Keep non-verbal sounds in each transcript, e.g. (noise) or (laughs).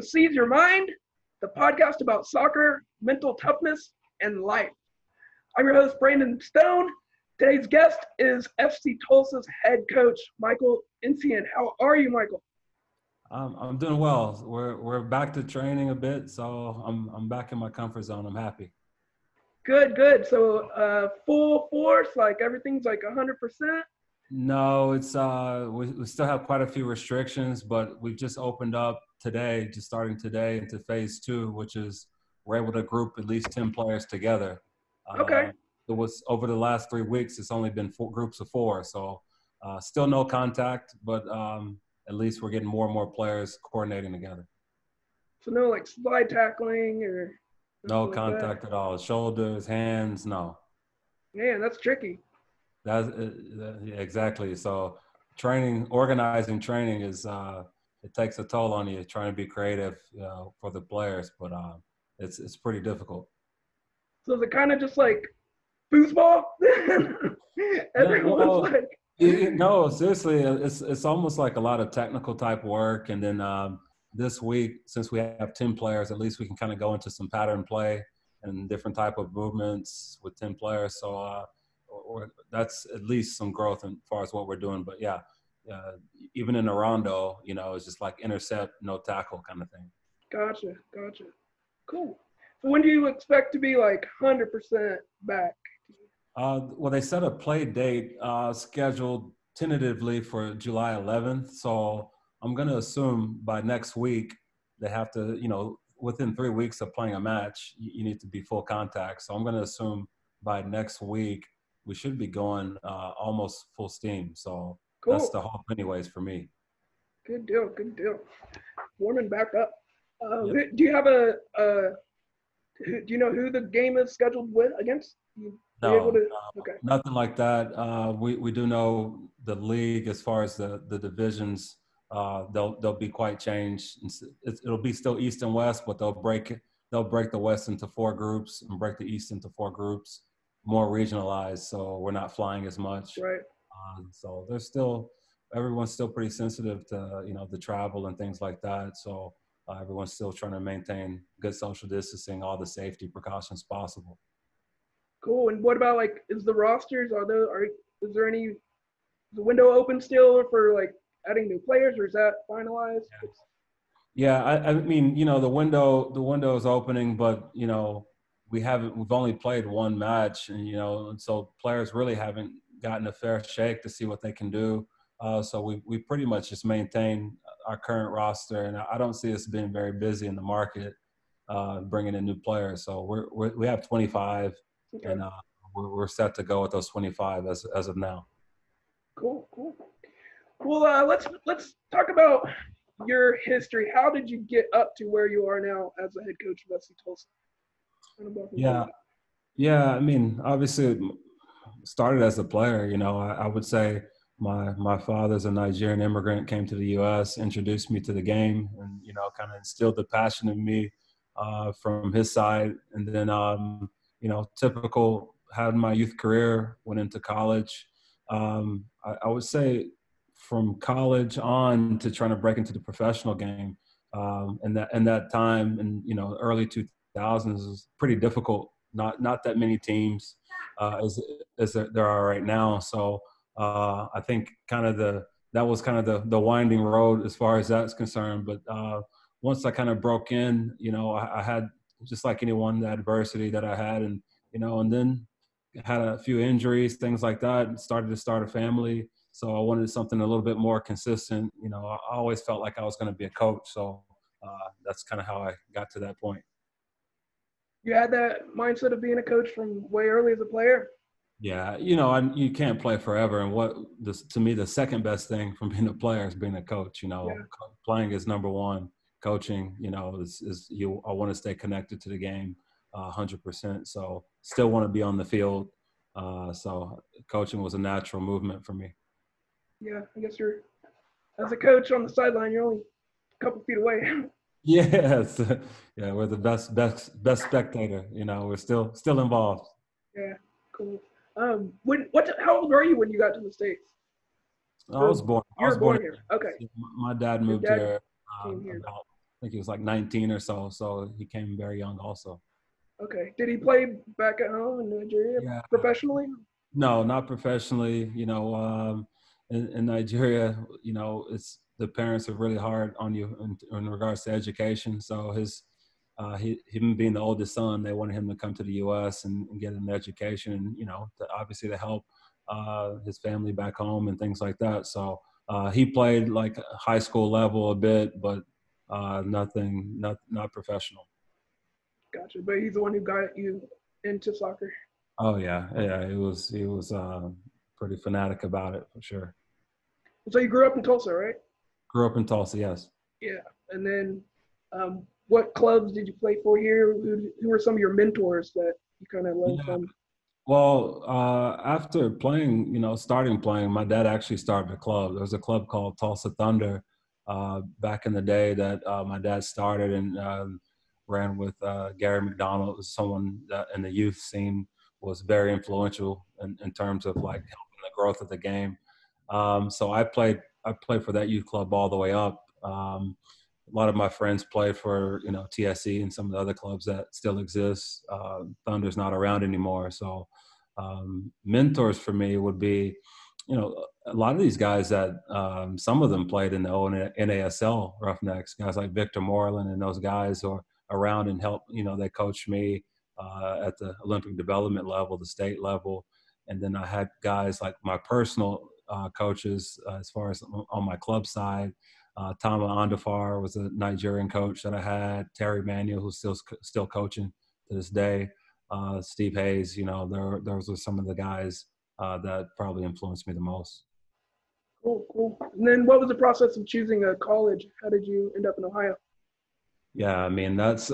We're live. Welcome to Seize Your Mind, the podcast about soccer, mental toughness, and life. I'm your host, Brandon Stone. Today's guest is FC Tulsa's head coach, Michael Nsien. How are you, Michael? Um, I'm doing well. We're we're back to training a bit, so I'm I'm back in my comfort zone. I'm happy. Good, good. So uh, full force, like everything's like 100%. No, it's uh, we, we still have quite a few restrictions, but we've just opened up today, just starting today into phase two, which is we're able to group at least ten players together. Okay. Uh, it was over the last three weeks. It's only been four groups of four, so uh, still no contact, but um, at least we're getting more and more players coordinating together. So no like slide tackling or No like that? contact at all. Shoulders, hands, no. Man, that's tricky. That's uh, uh, exactly. So training, organizing training is uh, it takes a toll on you trying to be creative uh, for the players, but uh, it's it's pretty difficult. So is it kind of just like foosball? (laughs) Everyone's well, like, It- no, seriously, uh, it's it's almost like a lot of technical type work, and then um, this week, since we have ten players, at least we can kind of go into some pattern play and different type of movements with ten players. So uh, or, or that's at least some growth as far as what we're doing. But yeah, uh, even in a rondo, you know, it's just like intercept, no tackle kind of thing. gotcha, gotcha. Cool. So when do you expect to be like 100% back? Uh, well, they set a play date uh, scheduled tentatively for July 11th. So I'm going to assume by next week they have to, you know, within three weeks of playing a match, you, you need to be full contact. So I'm going to assume by next week we should be going uh, almost full steam. So Cool. that's the hope, anyways, for me. Good deal. Good deal. Warming back up. Uh, Yep. who- Do you have a? Uh, who, do you know who the game is scheduled with against? You No, to- no, okay. nothing like that. Uh, we we do know the league as far as the the divisions. Uh, they'll they'll be quite changed. It's- it'll be still East and West, but they'll break it. They'll break the West into four groups and break the East into four groups, more regionalized. So we're not flying as much. Right. Uh, so there's still everyone's still pretty sensitive to you know the travel and things like that. So uh, everyone's still trying to maintain good social distancing, all the safety precautions possible. Cool. And what about like? Is the rosters? Are there? Are is there any? Is the window open still for like adding new players, or is that finalized? Yeah, I, I mean, you know, the window the window is opening, but you know, we haven't we've only played one match, and you know, and so players really haven't gotten a fair shake to see what they can do. Uh, so we we pretty much just maintain our current roster, and I don't see us being very busy in the market, uh, bringing in new players. So we're, we're we have 25, Okay. and uh, we're, we're set to go with those 25 as as of now. Cool, cool. Well, uh, let's let's talk about your history. How did you get up to where you are now as a head coach of FC Tulsa? Kind of walk me through Yeah. Yeah, I mean, obviously, started as a player. You know, I, I would say my my father's a Nigerian immigrant, came to the U.S., introduced me to the game, and you know, kind of instilled the passion in me uh, from his side. And then, um, you know, typical had my youth career, went into college. Um, I, I would say from college on to trying to break into the professional game, um, and that and that time, and you know, early 2000s was pretty difficult not not that many teams uh, as as there are right now. So uh, I think kind of the that was kind of the the winding road as far as that's concerned. But uh, once I kind of broke in, you know, I, I had just like anyone the adversity that I had, and you know, and then had a few injuries, things like that. and Started to start a family, so I wanted something a little bit more consistent. You know, I always felt like I was going to be a coach, so uh, that's kind of how I got to that point. You had that mindset of being a coach from way early as a player. Yeah, you know, I, you can't play forever, and what this, to me the second best thing (laughs) from being a player is being a coach. You know, Yeah. Co- playing is number one. Coaching, you know, is, is you. I want to stay connected to the game, hundred percent. So still want to be on the field. Uh, so coaching was a natural movement for me. Yeah, I guess you're as a coach on the sideline, you're only a couple feet away. (laughs) Yes, yeah, we're the best, best, best spectator. You know, we're still still involved. yeah, cool. Um, when what? How old were you when you got to the states? I was born. You I was born, born here. Okay. My dad moved dad here, came here. about, I think he was like 19 or so, so he came very young also. Okay. Did he play back at home in Nigeria Yeah. professionally? No, not professionally. You know, um, in, in Nigeria, you know, it's the parents are really hard on you in, in regards to education. So his, uh, he, him being the oldest son, they wanted him to come to the U.S. and, and get an education, and you know, to, obviously to help uh, his family back home and things like that. So uh, he played like high school level a bit, but uh, nothing, not not professional. Gotcha. But he's the one who got you into soccer. Oh yeah, yeah. He was he was uh, pretty fanatic about it for sure. So you grew up in Tulsa, right? Grew up in Tulsa, yes. Yeah. And then, um, what clubs did you play for here? Who, who were some of your mentors that you kind of learned Yeah. from? Well, uh, after playing, you know, starting playing, my dad actually started a club. There was a club called Tulsa Thunder uh, back in the day that uh, my dad started and um, ran with uh, Gary McDonald, was someone that in the youth scene was very influential in, in terms of like helping the growth of the game. Um, so I played, I played for that youth club all the way up. Um, a lot of my friends played for you know TSE and some of the other clubs that still exist. Uh, Thunder's not around anymore, so um, mentors for me would be, you know, a lot of these guys that um, some of them played in the old NASL Roughnecks, guys like Victor Moreland and those guys are around and help. You know, they coached me uh, at the Olympic development level, the state level, and then I had guys like my personal uh, coaches uh, as far as on my club side. Uh, Tama Andafar was a Nigerian coach that I had. Terry Manuel, who's still still coaching to this day. Uh, Steve Hayes, you know, there, those are some of the guys uh, that probably influenced me the most. Cool, cool. And then what was the process of choosing a college? How did you end up in Ohio? Yeah, I mean that's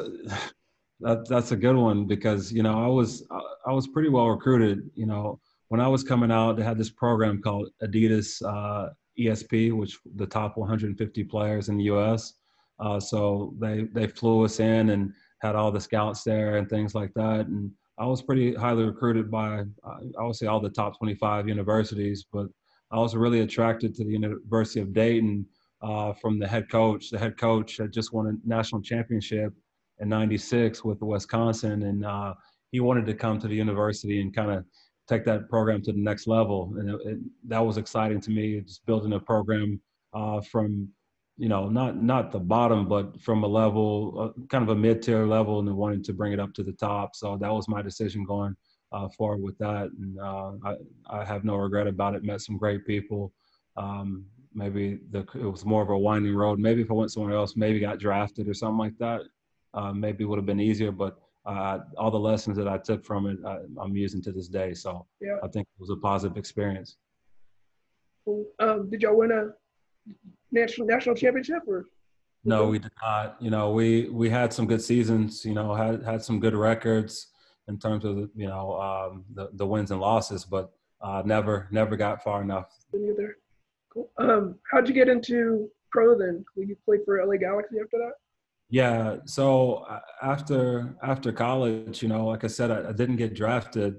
that, that's a good one because you know I was I was pretty well recruited. You know, when I was coming out, they had this program called Adidas uh, ESP, which the top 150 players in the U.S. Uh, so they they flew us in and had all the scouts there and things like that. And I was pretty highly recruited by I would say all the top 25 universities, but I was really attracted to the University of Dayton uh, from the head coach. The head coach had just won a national championship in '96 with Wisconsin, and uh, he wanted to come to the university and kind of take that program to the next level. And it, it, that was exciting to me, just building a program uh, from, you know, not not the bottom, but from a level, uh, kind of a mid-tier level, and then wanting to bring it up to the top. So that was my decision going uh, forward with that, and uh, I, I have no regret about it. Met some great people. Um, maybe the, it was more of a winding road. Maybe if I went somewhere else, maybe got drafted or something like that, uh, maybe would have been easier. But uh, all the lessons that I took from it, I, am using to this day. So yeah. I think it was a positive experience. Cool. Um, did y'all win a national national championship or? No, we did not. You know, we we had some good seasons. You know, had had some good records in terms of you know um, the the wins and losses, but uh, never never got far enough. Neither. Cool. Um, how'd you get into pro then? Did you play for LA Galaxy after that? Yeah. So uh, after after college, you know, like I said, I, I didn't get drafted,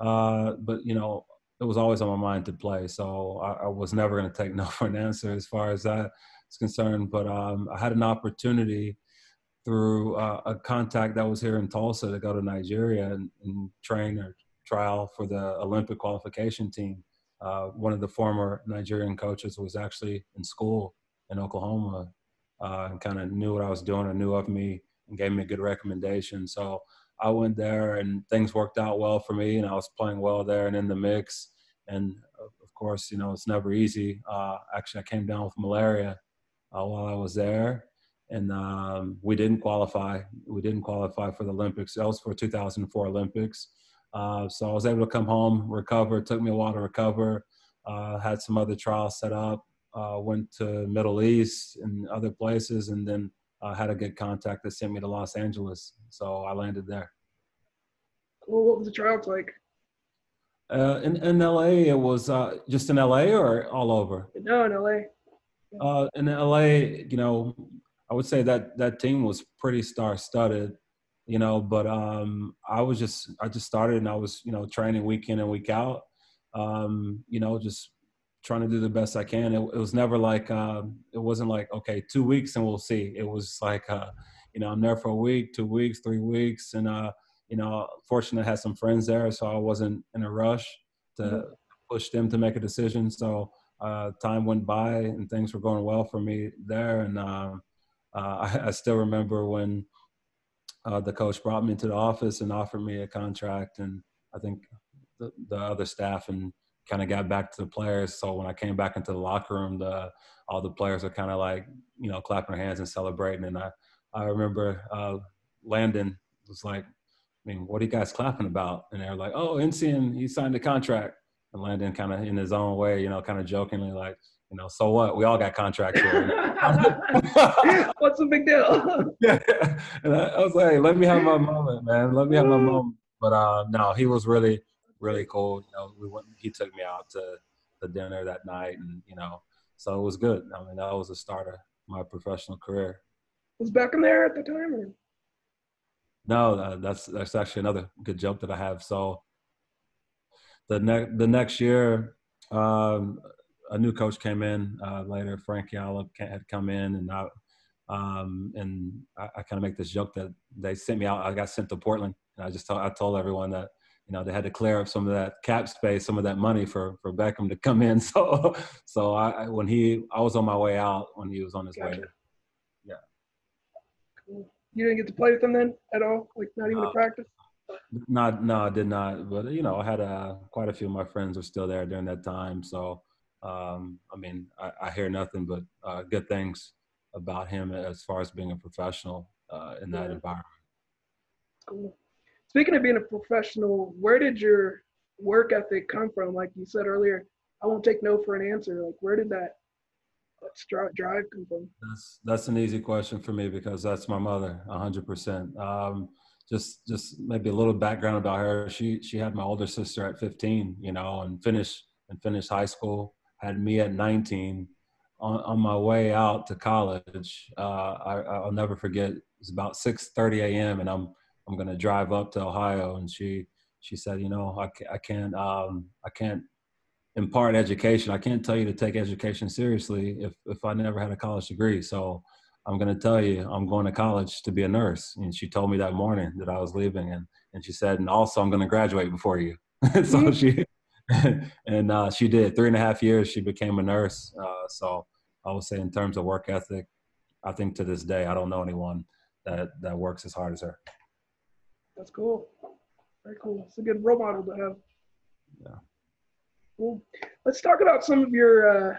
uh, but you know, it was always on my mind to play. So I, I was never going to take (laughs) no for an answer as far as that is concerned. But um, I had an opportunity through uh, a contact that was here in Tulsa to go to Nigeria and, and train or trial for the Olympic qualification team. Uh, one of the former Nigerian coaches was actually in school in Oklahoma uh, and kind of knew what I was doing and knew of me and gave me a good recommendation. So I went there and things worked out well for me and I was playing well there and in the mix. And of course, you know, it's never easy. Uh, actually, I came down with malaria uh, while I was there and um, we didn't qualify. We didn't qualify for the Olympics. That was for 2004 Olympics. Uh, so I was able to come home, recover. It took me a while to recover. Uh, had some other trials set up. Uh, went to Middle East and other places, and then uh, had a good contact that sent me to Los Angeles. So I landed there. Well, What was the trials like? Uh, in, in LA, it was uh, just in LA or all over? No, in LA. Uh, in LA, you know, I would say that that team was pretty star-studded, you know. But um, I was just I just started and I was you know training week in and week out, um, you know, just trying to do the best I can. It, it was never like uh, it wasn't like okay, two weeks and we'll see. It was like uh, you know I'm there for a week, two weeks, three weeks, and uh, you know, fortunate I had some friends there, so I wasn't in a rush to mm-hmm. push them to make a decision. So uh, time went by and things were going well for me there, and um, uh, (laughs) I, I, still remember when uh, the coach brought me into the office and offered me a contract, and I think the, the other staff and kind of got back to the players. So when I came back into the locker room, the all the players are kind of like you know clapping their hands and celebrating. And I I remember uh, Landon was like, I mean, what are you guys clapping about? And they're like, oh, Nsien, he signed a contract. And Landon kind of in his own way, you know, kind of jokingly like, you know, so what? We all got contracts. (laughs) What's the big deal? (laughs) yeah. And I, I was like, let me have my moment, man. Let me have my moment. But uh, no, he was really, really cool. You know, we went. He took me out to the dinner that night, and you know, so it was good. I mean, that was the start of my professional career. Was Beckham there at the time? Or? No, uh, that's that's actually another good joke that I have. So the next the next year, um, a new coach came in uh, later. Frank Yallop had come in, and I um, and I, I kind of make this joke that they sent me out. I got sent to Portland, and I just told, I told everyone that you know they had to clear up some of that cap space, some of that money for for Beckham to come in. (laughs) So so I when he I was on my way out when he was on his gotcha. way. Yeah. Cool. You didn't get to play with him then at all, like not even uh, a practice. Not no, I did not. But you know, I had uh, quite a few of my friends were still there during that time. So um, I mean, I, I, hear nothing but uh, good things about him as far as being a professional uh, in that yeah. environment. Cool. Speaking of being a professional, where did your work ethic come from? Like you said earlier, I won't take no for an answer. Like, where did that drive come from? That's that's an easy question for me because that's my mother, hundred um, percent. Just just maybe a little background about her. She she had my older sister at 15, you know, and finished and finished high school. Had me at 19. On, on my way out to college, uh, I, I'll never forget. It was about 6:30 a.m. and I'm I'm gonna drive up to Ohio, and she she said, you know, I, I can't um, I can't impart education. I can't tell you to take education seriously if if I never had a college degree. So I'm going to tell you, I'm going to college to be a nurse. And she told me that morning that I was leaving, and and she said, and also I'm going to graduate before you. (laughs) so mm-hmm. she (laughs) and uh, she did three and a half years. She became a nurse. Uh, so I would say, in terms of work ethic, I think to this day, I don't know anyone that that works as hard as her. That's cool. Very cool. It's a good role model to have. Yeah. Cool. Let's talk about some of your uh,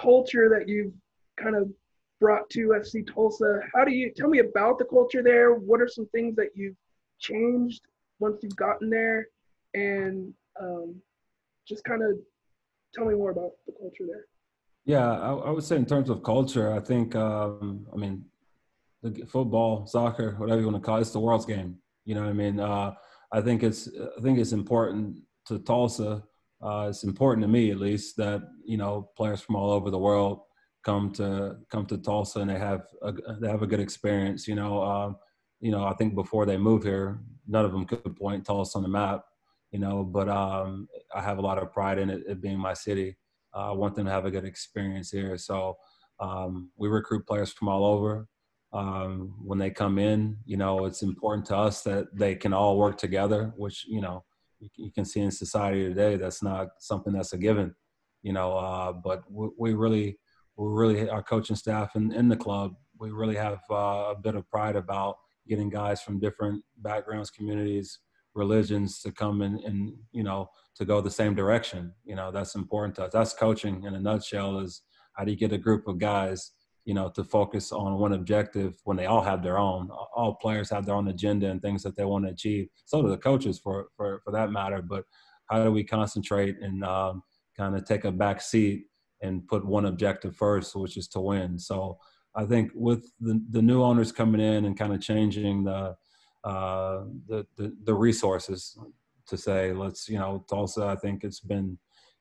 culture that you've kind of brought to FC Tulsa. How do you tell me about the culture there? What are some things that you've changed once you've gotten there? And um, just kind of tell me more about the culture there. Yeah, I, I would say in terms of culture, I think, um, I mean, the football, soccer, whatever you want to call it, it's the world's game. You know what I mean? Uh, I think it's I think it's important to Tulsa. Uh, it's important to me at least that you know players from all over the world come to come to Tulsa and they have a, they have a good experience. You know, uh, you know I think before they move here, none of them could point Tulsa on the map. You know, but um, I have a lot of pride in it, it being my city. Uh, I want them to have a good experience here. So um, we recruit players from all over um, when they come in. You know, it's important to us that they can all work together, which you know you, can see in society today. That's not something that's a given. You know, uh, but we, we, really, we really, our coaching staff in, in the club, we really have uh, a bit of pride about getting guys from different backgrounds, communities, religions to come in and you know to go the same direction. You know, that's important to us. That's coaching in a nutshell. Is how do you get a group of guys you know, to focus on one objective when they all have their own. All players have their own agenda and things that they want to achieve. So do the coaches, for for for that matter. But how do we concentrate and um, kind of take a back seat and put one objective first, which is to win? So I think with the the new owners coming in and kind of changing the uh, the, the the resources to say let's you know Tulsa, I think it's been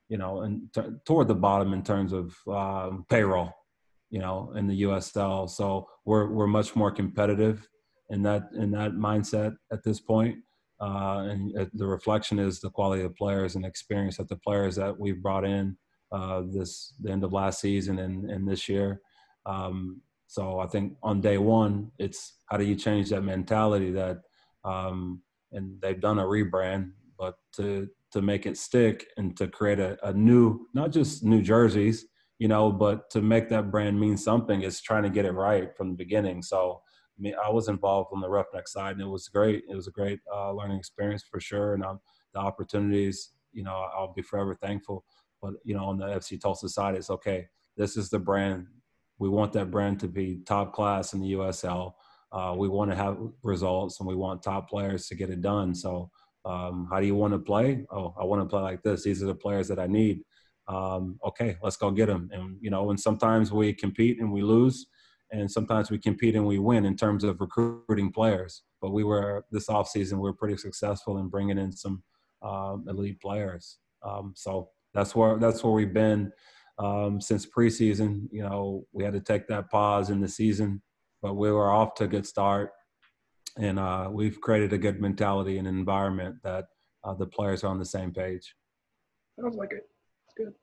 you know and t- toward the bottom in terms of um, payroll you know, in the USL. So we're we're much more competitive in that in that mindset at this point. Uh, and the reflection is the quality of players and experience that the players that we've brought in uh, this the end of last season and, and this year. Um, so I think on day one, it's how do you change that mentality that, um, and they've done a rebrand, but to to make it stick and to create a, a new, not just new jerseys, you know, but to make that brand mean something is trying to get it right from the beginning. So I mean, I was involved on the Roughneck side, and it was great. It was a great uh, learning experience for sure, and um, the opportunities, you know, I'll be forever thankful. But you know, on the FC Tulsa side, it's okay. This is the brand. We want that brand to be top class in the USL. Uh, we want to have results, and we want top players to get it done. So, um, how do you want to play? Oh, I want to play like this. These are the players that I need. Um, okay, let's go get them. And you know, and sometimes we compete and we lose, and sometimes we compete and we win in terms of recruiting players. But we were this offseason, we were pretty successful in bringing in some um, elite players. Um, so that's where that's where we've been um, since preseason. You know, we had to take that pause in the season, but we were off to a good start, and uh, we've created a good mentality and environment that uh, the players are on the same page. Sounds like it. Good.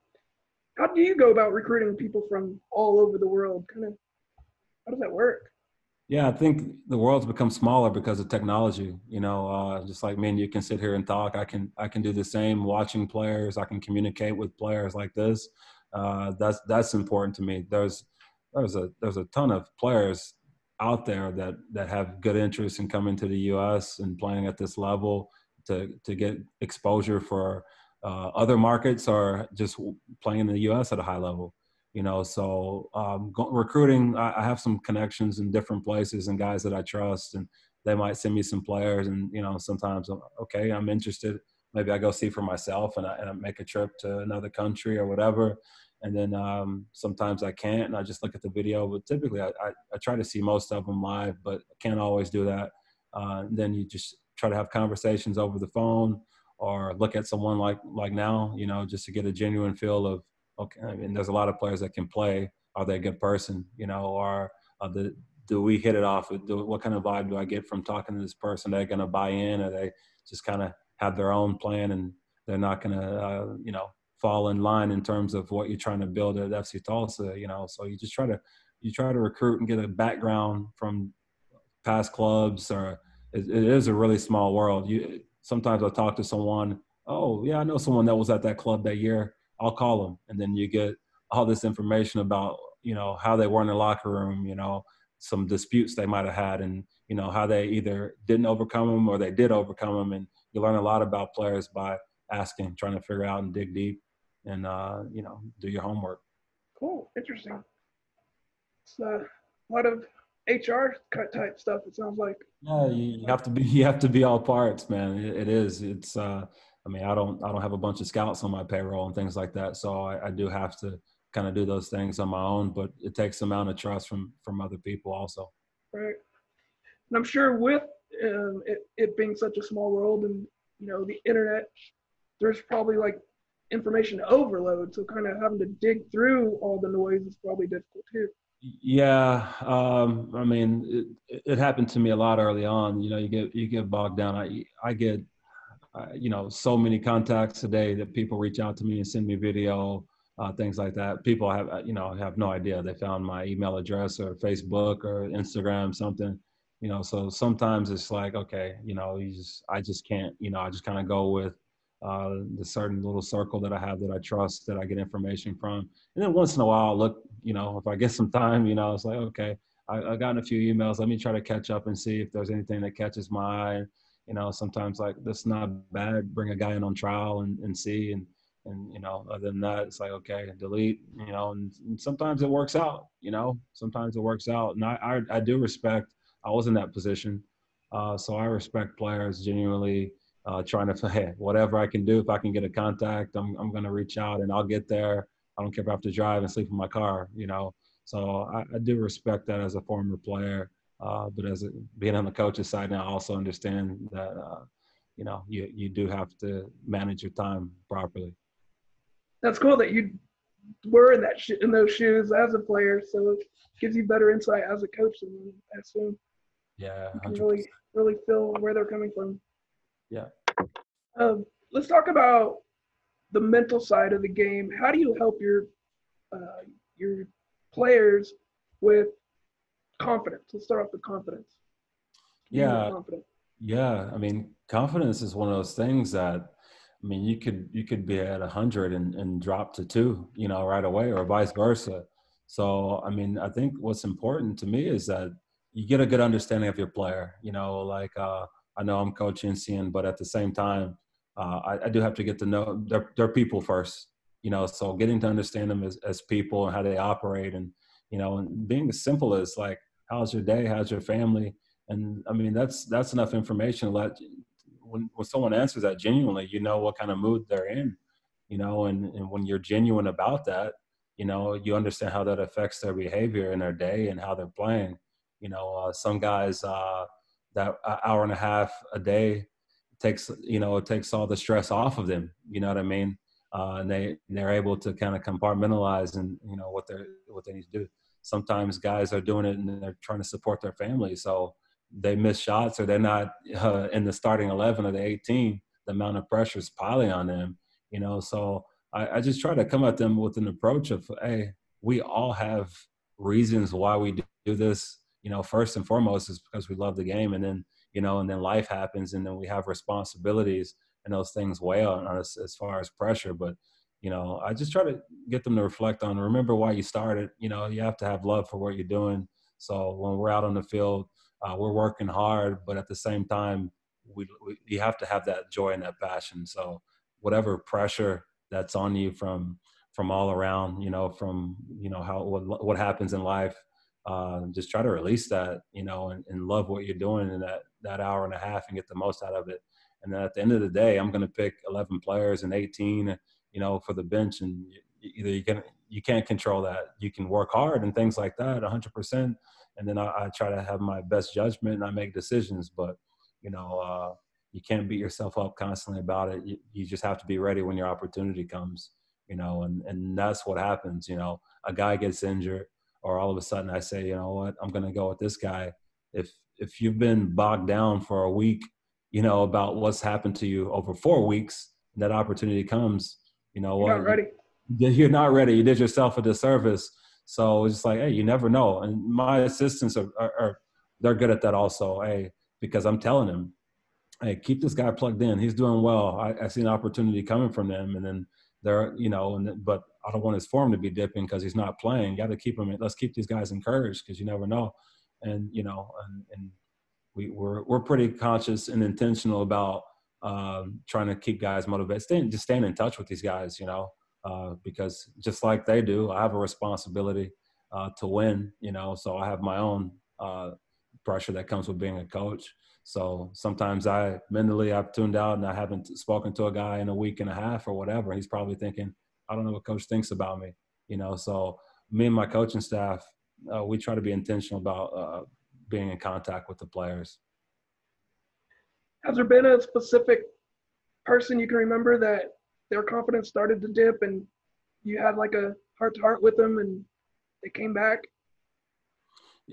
How do you go about recruiting people from all over the world? Kind of, how does that work? Yeah, I think the world's become smaller because of technology. You know, uh, just like me and you can sit here and talk. I can I can do the same watching players. I can communicate with players like this. Uh, that's that's important to me. There's there's a there's a ton of players out there that that have good interest in coming to the U.S. and playing at this level to to get exposure for uh, other markets are just playing in the U.S. at a high level you know so um, go, recruiting I, I, have some connections in different places and guys that i trust and they might send me some players and you know sometimes I'm, okay i'm interested maybe i go see for myself and I, and I make a trip to another country or whatever and then um, sometimes i can't and i just look at the video but typically i, I, I try to see most of them live but I can't always do that uh, then you just try to have conversations over the phone or look at someone like like now you know just to get a genuine feel of okay, I mean, there's a lot of players that can play. Are they a good person? You know, or the do we hit it off? Do, what kind of vibe do I get from talking to this person? They're going to buy in? Are they just kind of have their own plan and they're not going to, uh, you know, fall in line in terms of what you're trying to build at FC Tulsa? You know, so you just try to you try to recruit and get a background from past clubs or it, it is a really small world. You sometimes I'll talk to someone. Oh yeah, I know someone that was at that club that year I'll call them, and then you get all this information about you know how they were in the locker room, you know, some disputes they might have had, and you know how they either didn't overcome them or they did overcome them, and you learn a lot about players by asking, trying to figure out and dig deep, and uh, you know do your homework. Cool, interesting. It's a lot of HR type stuff. It sounds like. Yeah, you have to be. (laughs) You have to be all parts, man. it, it is. It's. uh I mean, I don't I don't have a bunch of scouts on my payroll and things like that, so I, I do have to kind of do those things on my own. But it takes amount of trust from from other people also. Right, and I'm sure with um, it, it being such a small world and you know the internet, there's probably like information overload. So kind of having to dig through all the noise is probably difficult too. Yeah, um, I mean, it, it happened to me a lot early on. You know, you get you get bogged down. I I get uh, you know, so many contacts a day that people reach out to me and send me video, uh, things like that. People have, you know, have no idea. They found my email address or Facebook or Instagram, something, you know. So sometimes it's like, okay, you know, you just, I just can't, you know, I just kind of go with uh, the certain little circle that I have that I trust, that I get information from. And then once in a while, I'll look, you know, if I get some time, you know, it's like, okay, I, I've gotten a few emails. Let me try to catch up and see if there's anything that catches my eye you know, sometimes like that's not bad. Bring a guy in on trial and, and see and and you know, other than that, it's like okay, delete. You know, and, and sometimes it works out. You know, sometimes it works out, and I I, I do respect. I was in that position, uh, so I respect players genuinely uh, trying to hey, whatever I can do. If I can get a contact, I'm I'm gonna reach out and I'll get there. I don't care if I have to drive and sleep in my car. You know, so I, I do respect that as a former player. Uh, but as a, being on the coach's side now, I also understand that uh, you know you you do have to manage your time properly. That's cool that you were in that sh- in those shoes as a player, so it gives you better insight as a coach. I assume. Yeah, you can really really feel where they're coming from. Yeah. Um, let's talk about the mental side of the game. How do you help your uh, your players with confidence? Let's start off with confidence. Yeah, yeah. I mean, confidence is one of those things that I mean, you could you could be at a hundred and, and drop to two, you know, right away, or vice versa. So, I mean, I think what's important to me is that you get a good understanding of your player. You know, like uh, I know I'm coaching CN, but at the same time, uh, I, I, do have to get to know their, their people first. You know, so getting to understand them as, as people and how they operate, and you know, and being as simple as like, how's your day? How's your family? And I mean, that's that's enough information let when when someone answers that genuinely, you know what kind of mood they're in. You know, and and when you're genuine about that, you know, you understand how that affects their behavior in their day and how they're playing. You know, uh, some guys uh, that hour and a half a day takes you know it takes all the stress off of them. You know what I mean? Uh, and they they're able to kind of compartmentalize and you know what they're what they need to do. Sometimes guys are doing it and they're trying to support their family, so they miss shots or they're not (laughs) uh, in the starting eleven or the eighteen. The amount of pressure is piling on them. You know, so I, I just try to come at them with an approach of, hey, we all have reasons why we do this. You know, first and foremost is because we love the game, and then you know, and then life happens, and then we have responsibilities, and those things weigh on us as far as pressure. But you know, I just try to get them to reflect on, remember why you started. You know, you have to have love for what you're doing. So when we're out on the field, uh, we're working hard, but at the same time, we, we you have to have that joy and that passion. So whatever pressure that's on you from from all around you know from you know how what, what happens in life uh, just try to release that you know and, and, love what you're doing in that that hour and a half and get the most out of it and then at the end of the day i'm going to pick 11 players and 18 you know for the bench and either you can you can't control that you can work hard and things like that 100% and then I, I try to have my best judgment and i make decisions but you know uh, you can't beat yourself up constantly about it. You, you just have to be ready when your opportunity comes, you know, and, and that's what happens. You know, a guy gets injured or all of a sudden I say, you know what, I'm going to go with this guy. If, if you've been bogged down for a week, you know, about what's happened to you over four weeks, that opportunity comes, you know what? You're not ready. (laughs) You're not ready. You did yourself a disservice. So it's just like, hey, you never know. And my assistants are, are, are they're good at that also. Hey, because I'm telling them, hey, keep this guy plugged in. He's doing well. I, I see an opportunity coming from them, and then they're, you know, and but I don't want his form to be dipping because he's not playing. Got to keep him. Let's keep these guys encouraged because you never know. And you know, and, and we we're we're pretty conscious and intentional about um, trying to keep guys motivated. Just staying in touch with these guys, you know, uh, because just like they do, I have a responsibility uh, to win. You know, so I have my own uh, pressure that comes with being a coach. So sometimes I mentally I've tuned out and I haven't spoken to a guy in a week and a half or whatever. He's probably thinking, I don't know what coach thinks about me, you know. So me and my coaching staff, uh, we try to be intentional about uh, being in contact with the players. Has there been a specific person you can remember that their confidence started to dip and you had like a heart to heart with them and they came back?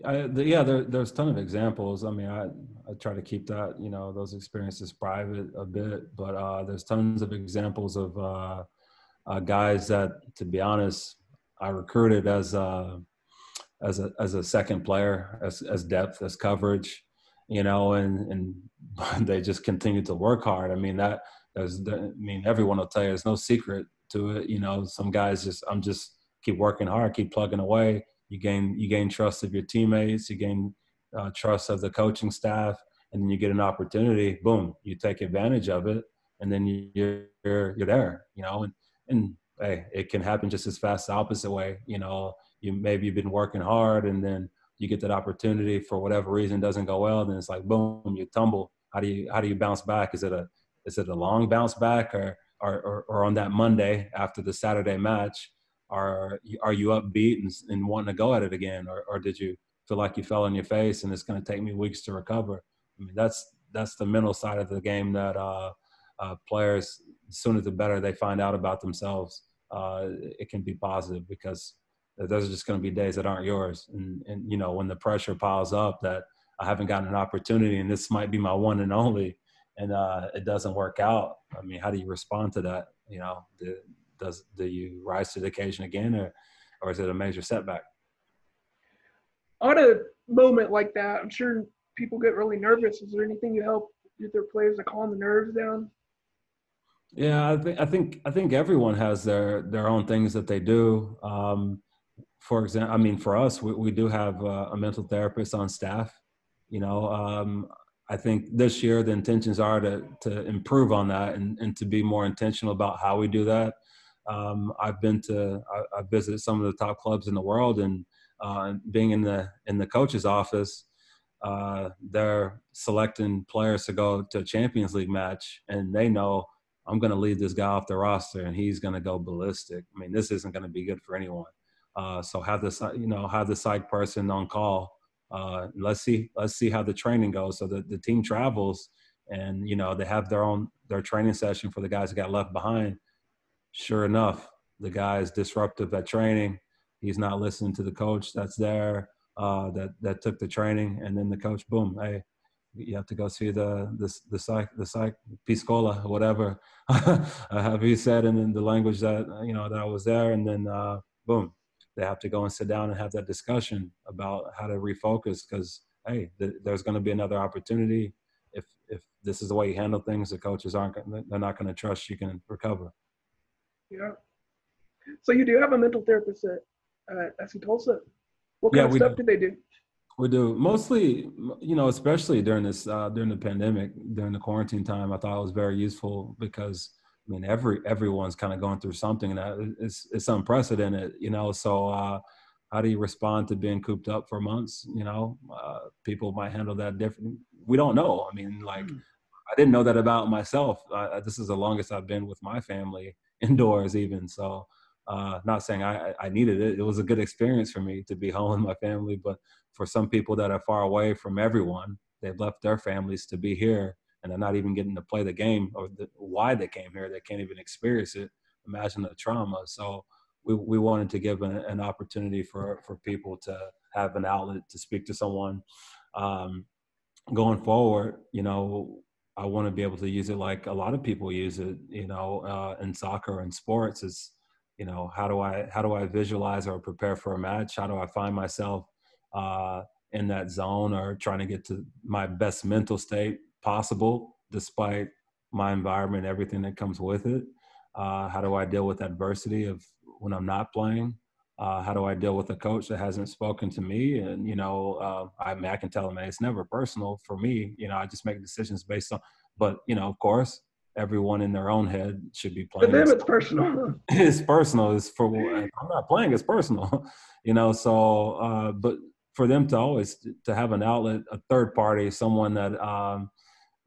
I, the, yeah, there, there's a ton of examples. I mean, I, I try to keep that, you know, those experiences private a bit, but uh, there's tons of examples of uh, uh, guys that, to be honest, I recruited as a, as a, as a second player, as, as depth, as coverage, you know, and, and (laughs) they just continue to work hard. I mean, that, there's, I mean, everyone will tell you there's no secret to it. You know, some guys just, I'm just keep working hard, keep plugging away you gain you gain trust of your teammates you gain uh, trust of the coaching staff and then you get an opportunity boom you take advantage of it and then you're you're, you're there you know and and hey it can happen just as fast the opposite way you know. You maybe you've been working hard and then you get that opportunity for whatever reason doesn't go well then it's like boom you tumble. How do you how do you bounce back? Is it a is it a long bounce back or or, or, or on that monday after the saturday match are are you upbeat and, and wanting to go at it again, or, or did you feel like you fell on your face and it's going to take me weeks to recover? I mean, that's that's the mental side of the game that uh, uh, players, sooner the better they find out about themselves, uh, it can be positive because those are just going to be days that aren't yours. And, and, you know, when the pressure piles up that I haven't gotten an opportunity and this might be my one and only, and uh, it doesn't work out. I mean, how do you respond to that? you know, the, does do you rise to the occasion again, or or is it a major setback? On a moment like that, I'm sure people get really nervous. Is there anything you help with their players to calm the nerves down? Yeah, I think I think I think everyone has their their own things that they do. Um, for example, I mean, for us, we, we do have a, a mental therapist on staff. You know, um, I think this year the intentions are to to improve on that and, and to be more intentional about how we do that. Um, I've been to I, have visited some of the top clubs in the world, and uh, being in the in the coach's office, uh, they're selecting players to go to a Champions League match, and they know I'm going to leave this guy off the roster, and he's going to go ballistic. I mean, this isn't going to be good for anyone. Uh, so have this, you know, have the side person on call uh, let's see let's see how the training goes. So the, the team travels and you know they have their own their training session for the guys that got left behind. Sure enough, the guy is disruptive at training. He's not listening to the coach that's there uh, that that took the training, and then the coach, boom, hey, you have to go see the the the psych the psych piscola whatever (laughs) have you said in the language that you know that I was there, and then uh, boom, they have to go and sit down and have that discussion about how to refocus. Because hey th- there's going to be another opportunity. If if this is the way you handle things the coaches aren't they're not going to trust you can recover yeah so you do have a mental therapist at uh, FC Tulsa what kind yeah, of stuff do. they do we do mostly, you know, especially during this uh, during the pandemic, during the quarantine time. I thought it was very useful because I mean, every everyone's kind of going through something, and it's it's unprecedented, you know. So, uh, how do you respond to being cooped up for months? You know, uh, people might handle that different. We don't know. I mean, like, mm. I didn't know that about myself. Uh, this is the longest I've been with my family indoors, even. So, uh, not saying I, I needed it. It was a good experience for me to be (laughs) home with my family, but for some people that are far away from everyone, they've left their families to be here and they're not even getting to play the game or the, why they came here. They can't even experience it. Imagine the trauma. So we, we wanted to give an, an opportunity for, for people to have an outlet to speak to someone. Um, going forward, you know, I want to be able to use it like a lot of people use it, you know, uh, in soccer and sports is, you know, how do I, how do I visualize or prepare for a match? How do I find myself, uh, in that zone or trying to get to my best mental state possible despite my environment, everything that comes with it. Uh, how do I deal with adversity of when I'm not playing? Uh, how do I deal with a coach that hasn't spoken to me? And you know, uh, I mean, I can tell them it's never personal for me. You know, I just make decisions based on. But you know, of course, everyone in their own head should be playing. For them, it's personal. (laughs) it's personal. It's for I'm not playing. It's personal. (laughs) You know, so uh, but for them to always to have an outlet, a third party, someone that um,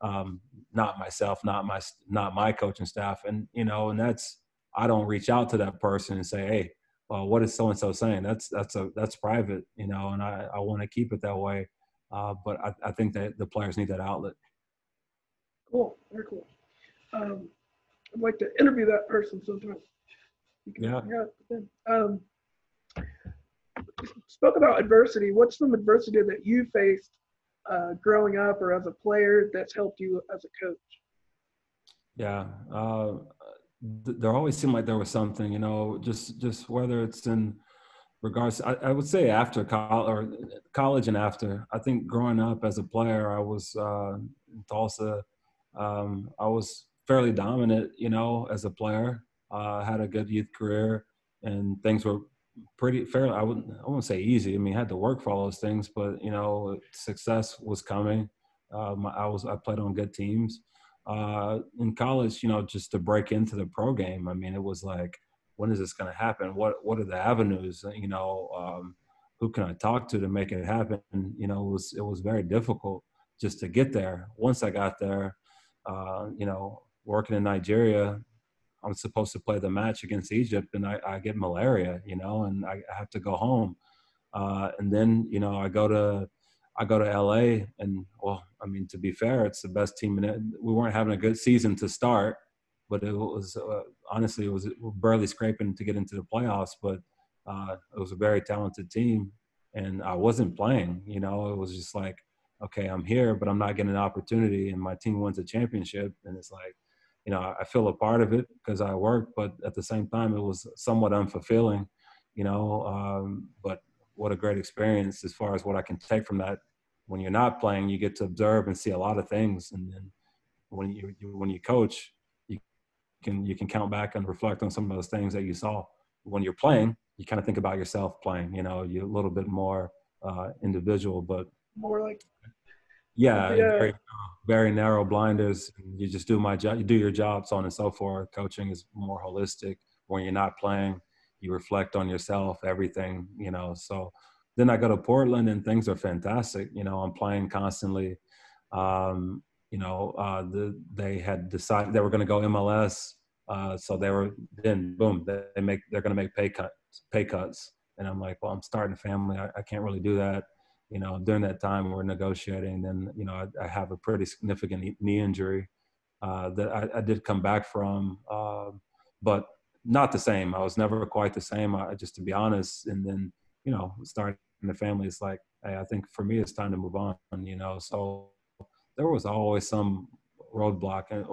um, not myself, not my not my coaching staff, and you know, and that's I don't reach out to that person and say, hey, well, what is so and so saying? That's that's a that's private, you know, and I I want to keep it that way, uh, but I, I think that the players need that outlet. Cool, very cool. Um, I'd like to interview that person sometime. Yeah. Um, spoke about adversity. What's some adversity that you faced uh, growing up or as a player that's helped you as a coach? Yeah, uh, th- there always seemed like there was something, you know, just just whether it's in regards, I, I would say after college or college and after. I think growing up as a player, I was uh, in Tulsa. Um, I was fairly dominant, you know, as a player. Uh, had a good youth career, and things were pretty fairly. I wouldn't I wouldn't say easy. I mean, I had to work for all those things, but you know, success was coming. Um, I was I played on good teams. Uh, in college, you know, just to break into the pro game. I mean, it was like, when is this going to happen? What what are the avenues? You know, um, who can I talk to to make it happen? And, you know, it was it was very difficult just to get there. Once I got there, uh, you know, working in Nigeria, I'm supposed to play the match against Egypt and I, I get malaria, you know, and I, have to go home. Uh, and then, you know, I go to, I go to LA and well, I mean, to be fair, it's the best team in. We weren't having a good season to start, but it was, uh, honestly, it was barely scraping to get into the playoffs, but uh, it was a very talented team and I wasn't playing, you know, it was just like, okay, I'm here, but I'm not getting an opportunity and my team wins a championship. And it's like, you know, I feel a part of it because I work, but at the same time, it was somewhat unfulfilling, you know. Um, but what a great experience as far as what I can take from that. When you're not playing, you get to observe and see a lot of things, and then when you, when you coach, you can you can count back and reflect on some of those things that you saw. When you're playing, you kind of think about yourself playing. You know, you're a little bit more uh, individual, but more like yeah, yeah. Very, very, narrow blinders. You just do my job, you do your job, so on and so forth. Coaching is more holistic. When you're not playing, you reflect on yourself, everything, you know. So then I go to Portland and things are fantastic. You know, I'm playing constantly. Um, you know, uh, the, they had decided they were going to go MLS. Uh, so they were then boom, they, make they're going to make pay cuts, pay cuts. And I'm like, well, I'm starting a family. I, I can't really do that you know, during that time we're negotiating, then, you know, I, I have a pretty significant knee injury uh, that I, I, did come back from, uh, but not the same. I was never quite the same, I, just to be honest. And then, you know, starting the family, it's like, hey, I think for me, it's time to move on, you know, so there was always some roadblock and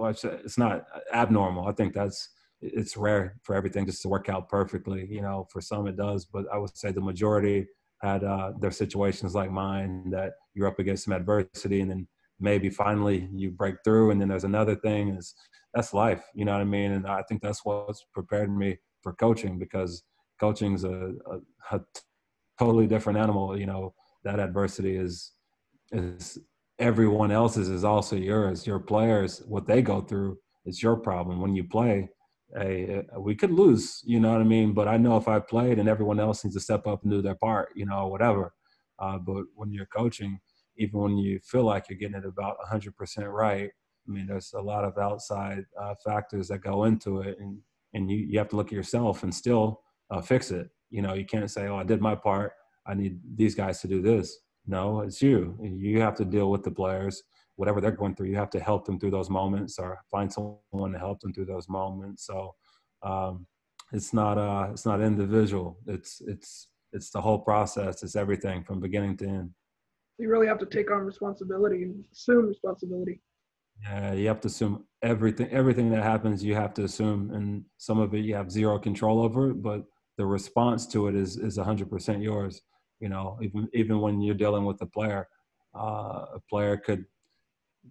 it's not abnormal. I think that's, it's rare for everything just to work out perfectly. You know, for some it does, but I would say the majority had uh, their situations like mine that you're up against some adversity and then maybe finally you break through and then there's another thing is that's life you know what i mean and i think that's what's prepared me for coaching because coaching's a, a, a totally different animal you know that adversity is is everyone else's is also yours your players what they go through is your problem when you play hey, uh, we could lose, you know what I mean? But I know if I played and everyone else needs to step up and do their part, you know, whatever. Uh, but when you're coaching, even when you feel like you're getting it about 100% right, I mean, there's a lot of outside uh, factors that go into it, and and you you have to look at yourself and still uh, fix it. You know, you can't say, "Oh, I did my part. I need these guys to do this." No, it's you. You have to deal with the players whatever they're going through, you have to help them through those moments or find someone to help them through those moments. So um, it's not uh, it's not individual. It's it's it's the whole process. It's everything from beginning to end. You really have to take on responsibility and assume responsibility. Yeah, you have to assume everything. Everything that happens, you have to assume, and some of it you have zero control over. But the response to it is is 100% yours. You know, even even when you're dealing with a player, uh, a player could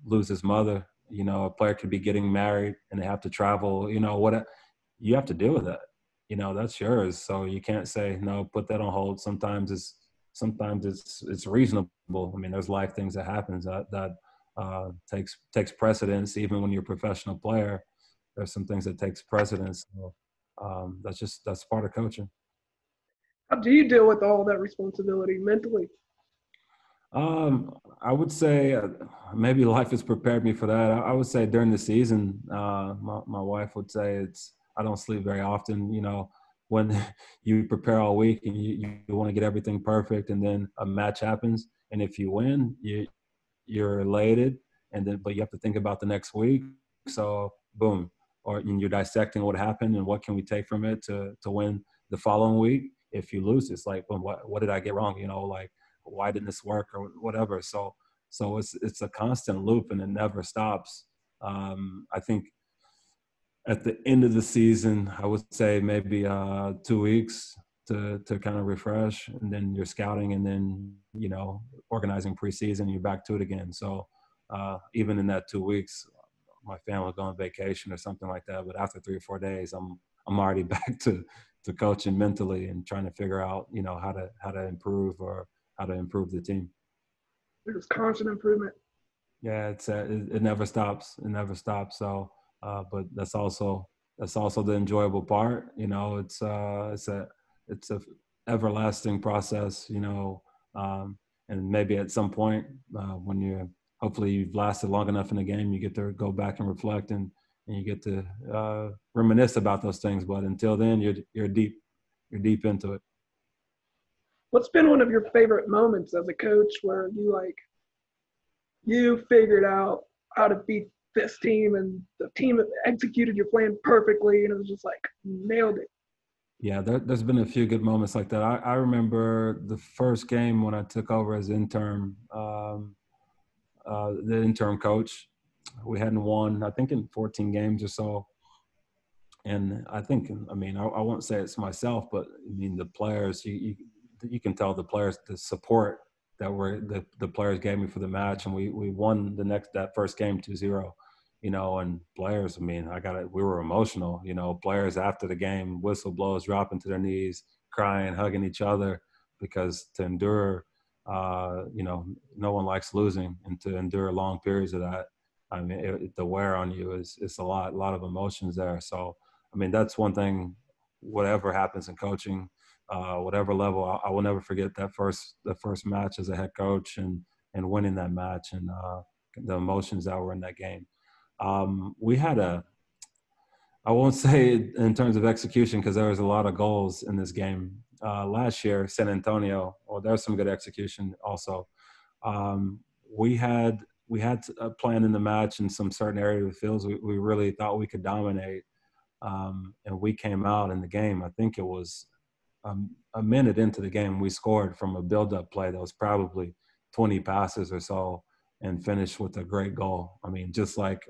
lose his mother. You know, a player could be getting married and they have to travel. You know, what you have to deal with that. You know, that's yours. So you can't say no. Put that on hold. Sometimes it's sometimes it's it's reasonable. I mean, there's life things that happens that that uh, takes takes precedence. Even when you're a professional player, there's some things that takes precedence. So, um, that's just that's part of coaching. How do you deal with all that responsibility mentally? Um, I would say uh, maybe life has prepared me for that. I, I would say during the season, uh, my, my wife would say it's I don't sleep very often. You know, when (laughs) you prepare all week and you, you want to get everything perfect, and then a match happens, and if you win, you you're elated, and then but you have to think about the next week. So boom, or and you're dissecting what happened and what can we take from it to to win the following week. If you lose, it's like, boom, what what did I get wrong? You know, like why didn't this work or whatever. So so it's it's a constant loop and it never stops. Um, I think at the end of the season, I would say maybe uh, two weeks to to kind of refresh, and then you're scouting, and then you know organizing preseason. You're back to it again. So uh, even in that two weeks, my family go on vacation or something like that. But after three or four days, I'm I'm already (laughs) back to to coaching mentally and trying to figure out you know how to how to improve or how to improve the team. It's constant improvement. Yeah, it's uh, it, it, never stops. It never stops. So, uh, but that's also that's also the enjoyable part. You know, it's uh, it's a it's a everlasting process. You know, um, and maybe at some point uh, when you hopefully you've lasted long enough in the game, you get to go back and reflect and and you get to uh, reminisce about those things. But until then, you're you're deep you're deep into it. What's been one of your favorite moments as a coach where you like you figured out how to beat this team and the team executed your plan perfectly and it was just like nailed it? Yeah there, has been a few good moments like that. I, I, remember the first game when i took over as intern um, uh, the interim coach we hadn't won, I think, in 14 games or so. And I think, I mean, I, I won't say it's myself, but I mean the players. You, you you can tell the players the support that were the, the players gave me for the match, and we we won the next that first game 2-0 you know, and players, I mean, I got it. We were emotional, you know, players after the game, whistle blows, dropping to their knees, crying, hugging each other because to endure, uh, you know, no one likes losing and to endure long periods of that. I mean, it, the wear on you is, it's a lot, a lot of emotions there. So, I mean, that's one thing, whatever happens in coaching, uh, whatever level, I, I, will never forget that first, the first match as a head coach and, and winning that match and uh, the emotions that were in that game. Um, we had a, I won't (laughs) say in terms of execution because there was a lot of goals in this game. Uh, last year, San Antonio, well, there's some good execution also. Um, we had we had a plan in the match in some certain area of the fields. We, we really thought we could dominate, um, and we came out in the game. I think it was um, a minute into the game, we scored from a build-up play that was probably 20 passes or so, and finished with a great goal. I mean, just like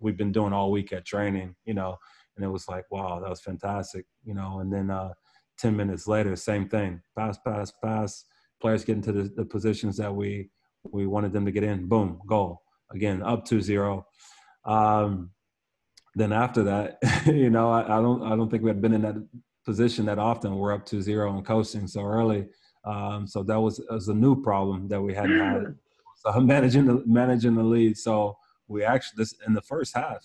we've been doing all week at training, you know, and it was like, wow, that was fantastic, you know. And then uh, 10 minutes later, same thing, pass, pass, pass. Players get into the, the positions that we we wanted them to get in. Boom, goal again, up 2-0. Um, then after that, (laughs) you know, I, I, don't I don't think we had been in that position that often. We're up 2-0 and coasting so early. Um, so that was, was a new problem that we hadn't had. So managing the managing the lead. So we actually this in the first half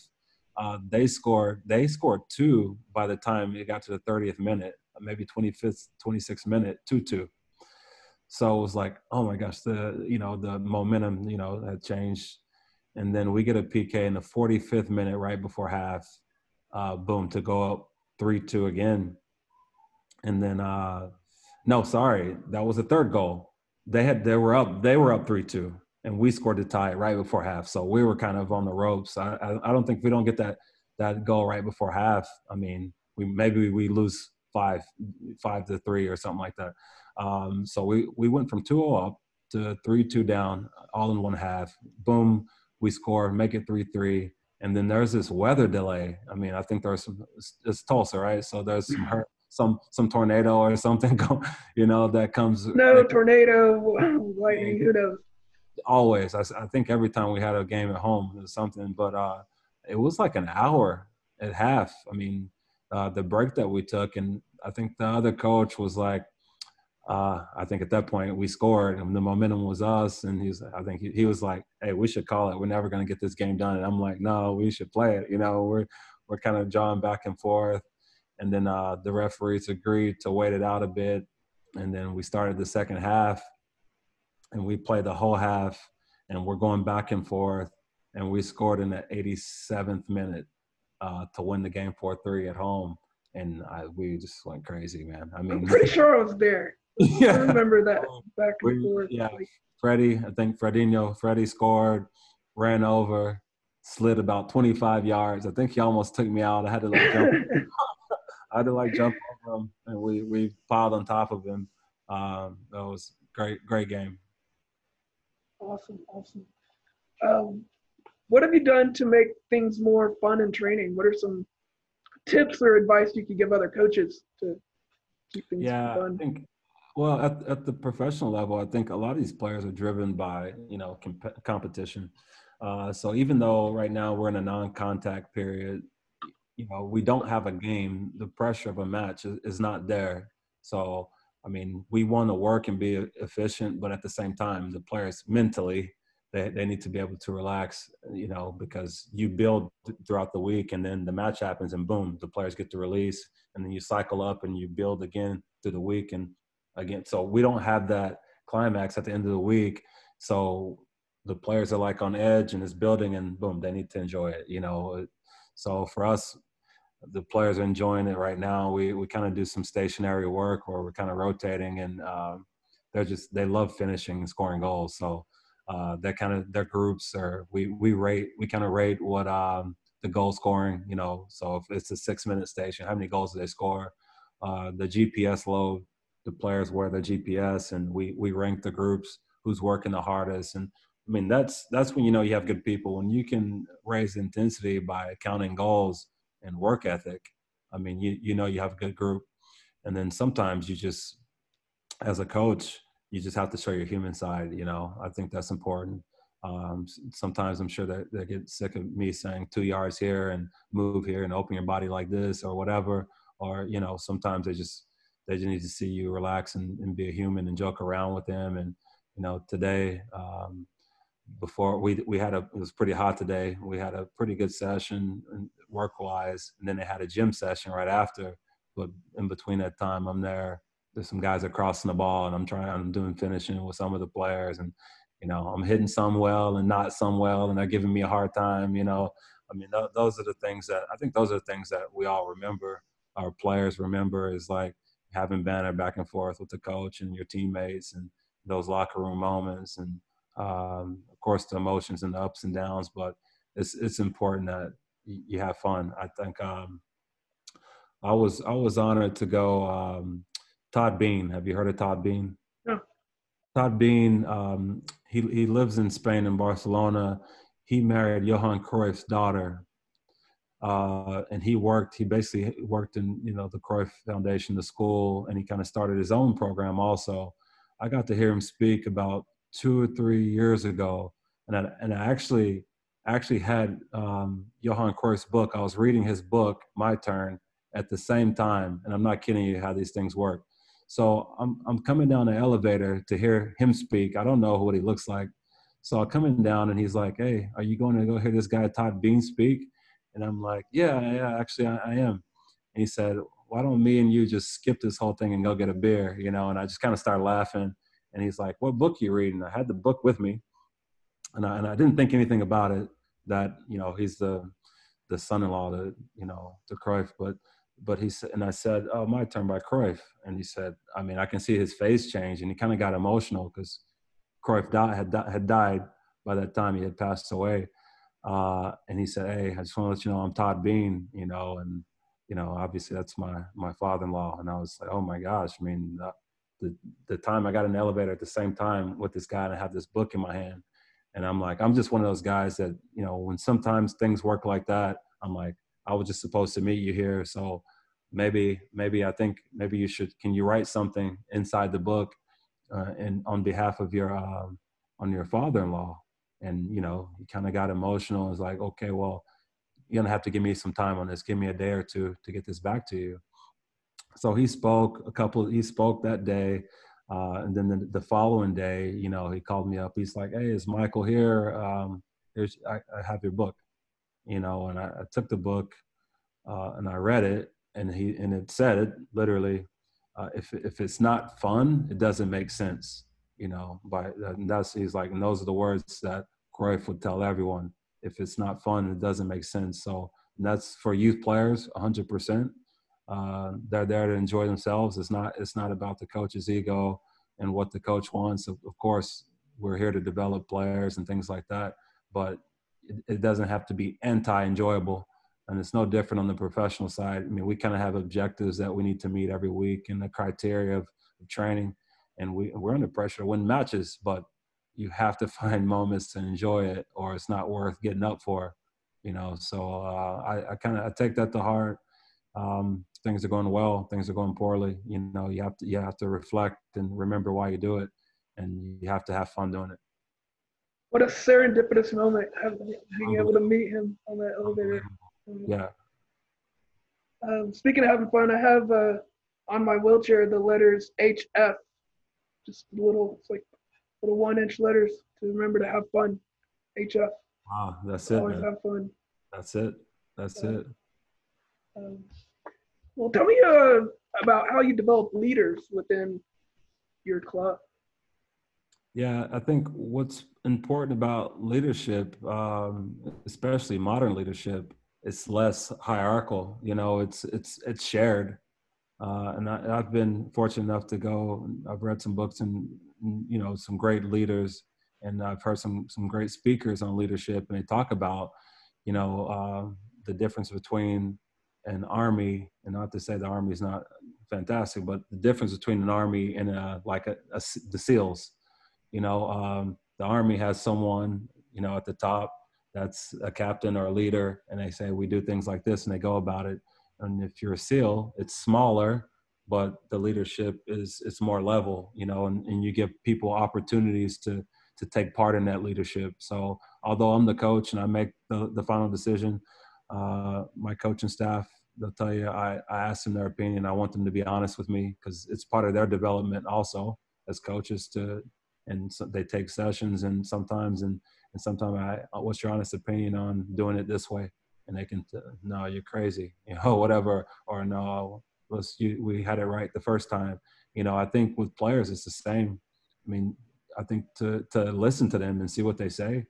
uh, they scored they scored two by the time it got to the 30th minute maybe 25th 26th minute 2-2 so it was like oh my gosh the you know the momentum you know had changed and then we get a pk in the 45th minute right before half uh, boom to go up 3-2 again and then uh no sorry that was the third goal they had they were up they were up 3-2 and we scored the tie right before half. So we were kind of on the ropes. I, I, I don't think we don't get that that goal right before half. I mean, we maybe we lose five five to three or something like that. Um, so we we went from 2-0 up to 3-2 down all in one half. Boom, we score, make it 3-3. And then there's this weather delay. I mean, I think there's some it's Tulsa, right? So there's some hurt, some some tornado or (laughs) something, you know, that comes. No tornado, (laughs) lightning. Who knows? always. I, I, think every time we had a game at home, it was something. But uh, it was like an hour at half. I mean, uh, the break that we took, and I think the other coach was like, uh, I think at that point we scored, and the momentum was us. And he's, I think he, he was like, "Hey, we should call it. We're never going to get this game done." And I'm like, "No, we should play it." You know, we're we're kind of jawing back and forth, and then uh, the referees agreed to wait it out a bit, and then we started the second half and we played the whole half and we're going back and forth and we scored in the 87th minute uh, to win the game 4-3 at home and I, we just went crazy man. I mean i'm pretty (laughs) sure i was there. (laughs) Yeah. i remember that back and we, forth yeah. freddie i think fredinho freddie scored ran over slid about 25 yards. I think he almost took me out. I had to like jump (laughs) i had to like jump over him and we we piled on top of him. Um, that was great great game. Awesome, awesome. Um, what have you done to make things more fun in training? What are some tips or advice you could give other coaches to keep things yeah, fun? I think, well, at, at the professional level, I think a lot of these players are driven by, you know, comp- competition. Uh, so even though right now we're in a non-contact period, you know, we don't have a game, the pressure of a match is, is not there. So I mean, we want to work and be efficient, but at the same time, the players mentally, they, they need to be able to relax, you know, because you build throughout the week and then the match happens and boom, the players get to release and then you cycle up and you build again through the week and again. So we don't have that climax at the end of the week. So the players are like on edge and it's building and boom, they need to enjoy it, you know. So for us, the players are enjoying it right now. We we kind of do some stationary work, or we're kind of rotating, and um, they're just they love finishing and scoring goals. So uh, that kind of their groups or we we rate we kind of rate what um, the goal scoring. You know, so if it's a six minute station, how many goals do they score? Uh, the GPS load, the players wear the GPS, and we we rank the groups who's working the hardest, and I mean, that's that's when you know you have good people. When you can raise intensity by counting goals and work ethic, I mean, you you know you have a good group. And then sometimes you just, as a coach, you just have to show your human side. You know, I think that's important. Um, sometimes I'm sure that they get sick of me saying two yards here and move here and open your body like this or whatever. Or you know, sometimes they just they just need to see you relax and, and be a human and joke around with them. And you know, today um, before we we had a it was pretty hot today. We had a pretty good session work wise, and then they had a gym session right after. But in between that time, I'm there. There's some guys are crossing the ball, and I'm trying. I'm doing finishing with some of the players, and you know I'm hitting some well and not some well, and they're giving me a hard time. You know, I mean th- those are the things that I think those are the things that we all remember. Our players remember is like having banter back and forth with the coach and your teammates, and those locker room moments, and um, of course the emotions and the ups and downs. But it's it's important that you have fun. I think um, I was I was honored to go. Um, Todd Beane. have you heard of Todd Beane? No. Todd Beane, um, he he lives in Spain in Barcelona. He married Johan Cruyff's daughter, uh, and he worked. He basically worked in you know the Cruyff Foundation, the school, and he kind of started his own program also. I got to hear him speak about two or three years ago, and I, and I actually actually had um, Johan Cruyff's book. I was reading his book, My Turn, at the same time, and I'm not kidding you how these things work. So I'm I'm coming down the elevator to hear him speak. I don't know what he looks like. So I'm coming down, and he's like, "Hey, are you going to go hear this guy Todd Beane speak?" And I'm like, "Yeah, yeah, actually, I, I am." And he said, "Why don't me and you just skip this whole thing and go get a beer?" You know, and I just kind of started laughing. And he's like, "What book you reading?" I had the book with me, and I, and I didn't think anything about it that you know he's the the son-in-law to you know to Cruyff, but but he said, and I said, "Oh, my turn by Cruyff," and he said, "I mean, I can see his face change," and he kind of got emotional because Cruyff died, had had died by that time; he had passed away. Uh, and he said, "Hey, I just want to let you know I'm Todd Beane, you know, and you know, obviously that's my my father-in-law." And I was like, "Oh my gosh!" I mean, the the, the time I got an elevator at the same time with this guy, and I have this book in my hand, and I'm like, I'm just one of those guys that, you know, when sometimes things work like that, I'm like, I was just supposed to meet you here. So maybe, maybe I think maybe you should, can you write something inside the book uh, and on behalf of your, um, on your father-in-law? And, you know, he kind of got emotional. It's like, okay, well, you're gonna have to give me some time on this. Give me a day or two to get this back to you. So he spoke a couple, he spoke that day. Uh, and then the, the, following day, you know, he called me up. He's like, "Hey, is Michael here? Um, here's I, I, have your book." You know, and I, I took the book uh, and I read it, and he and it said it literally. Uh, if if it's not fun, it doesn't make sense. You know, by that's he's like, and those are the words that Cruyff would tell everyone. If it's not fun, it doesn't make sense. So that's for youth players, 100 percent uh, they're there to enjoy themselves. It's not it's not about the coach's ego and what the coach wants. Of, of course, we're here to develop players and things like that, but it, it doesn't have to be anti-enjoyable. And it's no different on the professional side. I mean, we kind of have objectives that we need to meet every week and the criteria of, of training, and we we're under pressure to win matches, but you have to (laughs) find moments to enjoy it, or it's not worth getting up for. You know, so uh, I, I kind of I take that to heart. Um, things are going well, things are going poorly. You know, you have to you have to reflect and remember why you do it, and you have to have fun doing it. What a serendipitous moment having, being able to meet him on that elevator. Yeah. Um, speaking of having fun, I have uh, on my wheelchair the letters HF, just little, it's like little one-inch letters to remember to have fun. HF. Wow, that's it. Always man. have fun. That's it. That's uh, it. Um, well, tell me uh, about how you develop leaders within your club. Yeah, I think what's important about leadership, um, especially modern leadership, it's less hierarchical. You know, it's it's it's shared. Uh, and I, have been fortunate enough to go. I've read some books and you know some great leaders, and I've heard some some great speakers on leadership, and they talk about you know uh, the difference between an army, and not to say the army is not fantastic, but the difference between an army and a, like a, a, the SEALs, you know, um, the Army has someone, you know, at the top that's a captain or a leader, and they say we do things like this, and they go about it. And if you're a SEAL, it's smaller, but the leadership is it's more level, you know, and, and you give people opportunities to to take part in that leadership. So although I'm the coach and I make the, the final decision, uh, my coaching staff they'll tell you I, I ask them their opinion. I want them to be honest with me because it's part of their development also as coaches to and so they take sessions and sometimes and and sometimes I what's your honest opinion on doing it this way? And they can no you're crazy you know (laughs) whatever or no let's you, we had it right the first time. You know I think with players it's the same. I mean I think to to listen to them and see what they say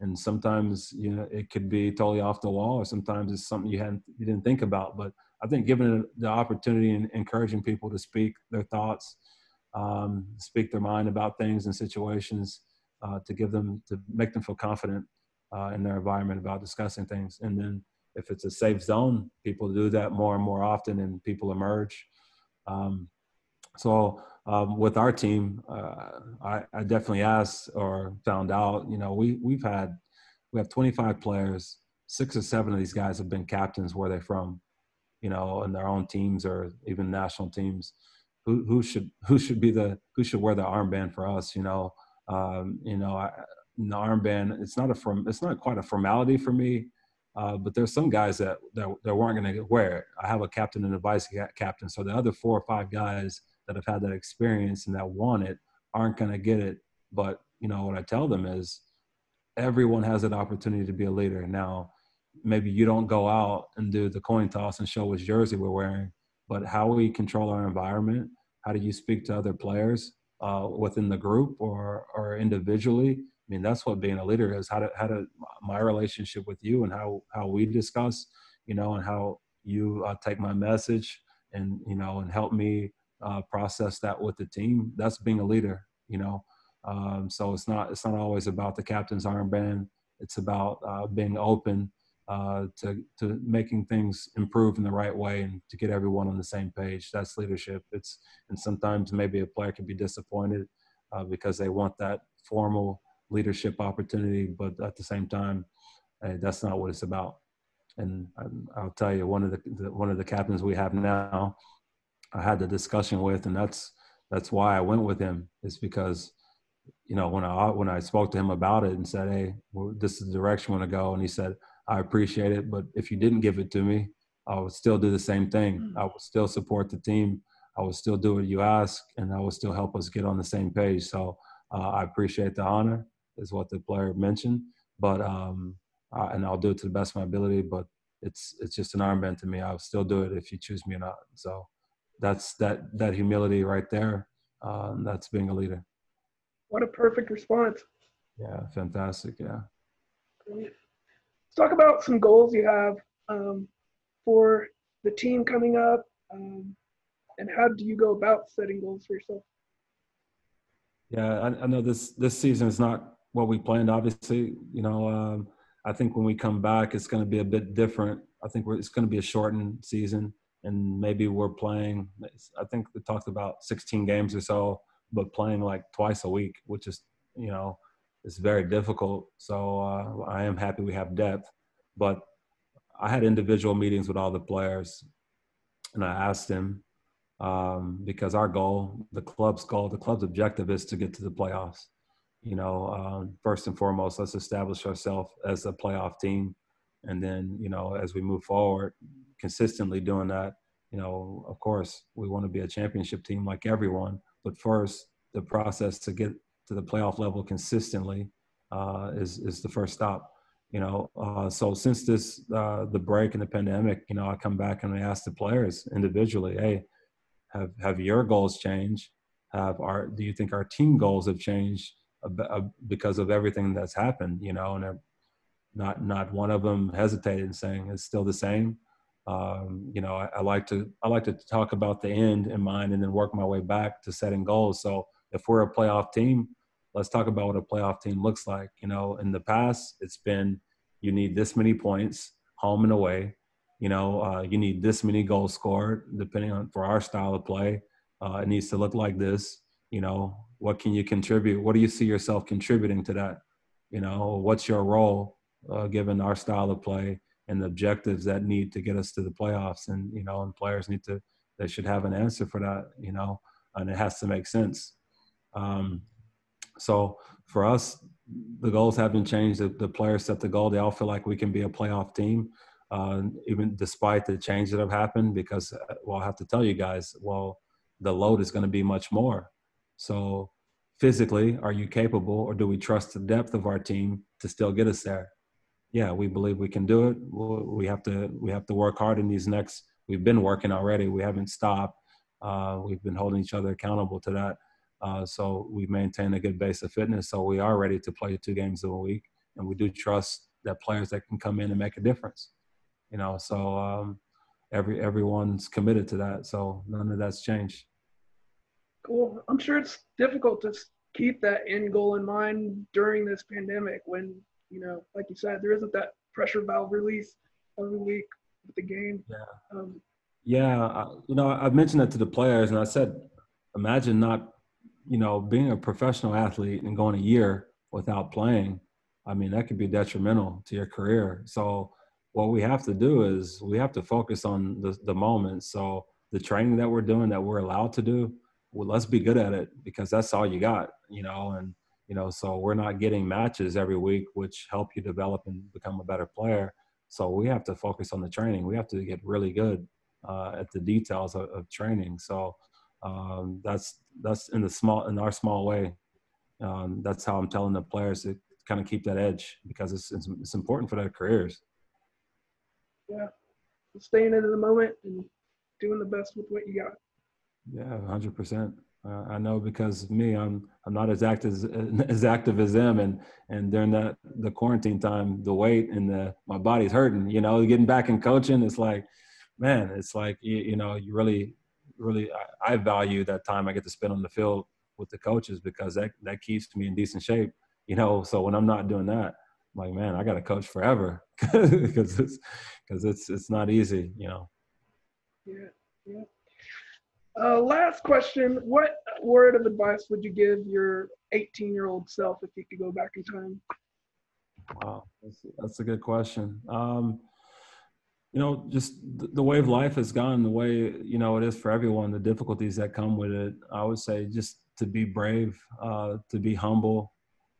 and sometimes you know it could be totally off the wall or sometimes it's something you hadn't you didn't think about but i think giving the opportunity and encouraging people to speak their thoughts um, speak their mind about things and situations uh, to give them to make them feel confident uh, in their environment about discussing things and then if it's a safe zone people do that more and more often and people emerge um, so um, with our team, uh, I, I, definitely asked or found out. You know, we we've had we have 25 players. Six or seven of these guys have been captains where they're from, you know, in their own teams or even national teams. Who should who should be the who should wear the armband for us? You know, um, you know, I, the armband. It's not a form. It's not quite a formality for me. Uh, but there's some guys that that, that weren't going to wear it. I have a captain and a vice captain, so the other four or five guys that have had that experience and that want it aren't going to get it. But you know what I tell them is everyone has an opportunity to be a leader. Now, maybe you don't go out and do the coin toss and show which jersey we're wearing, but how we control our environment, how do you speak to other players uh, within the group or or individually? I mean, that's what being a leader is. How to how to my relationship with you and how how we discuss, you know, and how you uh, take my message and you know and help me uh, process that with the team. That's being a leader, you know. Um, so it's not it's not always about the captain's armband. It's about uh, being open uh, to to making things improve in the right way and to get everyone on the same page. That's leadership. It's and sometimes maybe a player can be disappointed uh, because they want that formal leadership opportunity, but at the same time, hey, that's not what it's about. And I, will tell you, one of the, the one of the captains we have now I had the discussion with, and that's that's why I went with him. Is because you know when I when I spoke to him about it and said, "Hey, well, this is the direction I want to go," and he said, "I appreciate it, but if you didn't give it to me, I would still do the same thing. Mm. I would still support the team. I would still do what you ask, and I would still help us get on the same page." So uh, I appreciate the honor, is what the player mentioned, but um, uh, and I'll do it to the best of my ability, but it's it's just an armband to me. I'll still do it if you choose me or not. So that's that that humility right there. Uh, that's being a leader. What a perfect response. Yeah, fantastic. Yeah. Talk about some goals you have um, for the team coming up, um, and how do you go about setting goals for yourself? Yeah, I, I know this this season is not what we planned. Obviously, you know, um, I think when we come back, it's going to be a bit different. I think it's going to be a shortened season and maybe we're playing i think we talked about 16 games or so but playing like twice a week which is you know is very difficult so uh, i am happy we have depth but i had individual meetings with all the players and i asked them um, because our goal the club's goal the club's objective is to get to the playoffs you know um, first and foremost let's establish ourselves as a playoff team and then you know as we move forward consistently doing that, you know, of course, we want to be a championship team like everyone. But first, the process to get to the playoff level consistently uh, is is the first stop. You know, uh, so since this uh, the break and the pandemic, you know, I come back and I ask the players individually, hey, have have your goals changed? Have our do you think our team goals have changed because of everything that's happened? You know, and not not one of them hesitated in saying it's still the same um, you know, I, I, like to I like to talk about the end in mind and then work my way back to setting goals. So if we're a playoff team, let's talk about what a playoff team looks like. You know, in the past, it's been you need this many points, home and away. You know, uh, you need this many goals scored, depending on for our style of play. Uh, it needs to look like this. You know, what can you contribute? What do you see yourself contributing to that? You know, what's your role uh, given our style of play and the objectives that need to get us to the playoffs? And you know, and players need to they should have an answer for that. You know, and it has to make sense. Um, so for us, the goals haven't changed. The, the, players set the goal. They all feel like we can be a playoff team, uh, even despite the change that have happened. Because, uh, well, I have to tell you guys, well, the load is going to be much more. So physically, are you capable, or do we trust the depth of our team to still get us there? Yeah, we believe we can do it. We have to we have to work hard in these next. We've been working already. We haven't stopped. Uh, we've been holding each other accountable to that. Uh, so we maintain a good base of fitness. So we are ready to play two games a week, and we do trust that players that can come in and make a difference. You know, so um, every everyone's committed to that. So none of that's changed. Cool. I'm sure it's difficult to keep that end goal in mind during this pandemic when you know, like you said, there isn't that pressure valve release every week with the game. Yeah. Um, yeah. You know, I've mentioned that to the players, and I said, imagine not you know, being a professional athlete and going a year without playing, I mean, that could be detrimental to your career. So, what we have to do is we have to focus on the, the moment. So, the training that we're doing that we're allowed to do, well, let's be good at it because that's all you got, you know, and, you know, so we're not getting matches every week, which help you develop and become a better player. So, we have to focus on the training. We have to get really good uh, at the details of, of training. So, um, that's that's in the small in our small way. Um, that's how I'm telling the players to kind of keep that edge because it's it's, it's important for their careers. Yeah, staying in the moment and doing the best with what you got. Yeah, hundred percent. Uh, I know because me, I'm I'm not as active as, (laughs) as active as them, and and during that the quarantine time, the weight and the my body's hurting. You know, getting back in coaching, it's like, man, it's like you, you know, you really really I, I, value that time I get to spend on the field with the coaches because that that keeps me in decent shape. You know, so when I'm not doing that, I'm like, man, I got to coach forever (laughs) because it's because it's it's not easy. You know. Yeah. Yeah. Uh, last question: What word of advice would you give your 18-year-old self if you could go back in time? Wow, that's, that's a good question. Um, you know, just the way of life has gone, the way, you know, it is for everyone, the difficulties that come with it. I would say just to be brave, uh, to be humble,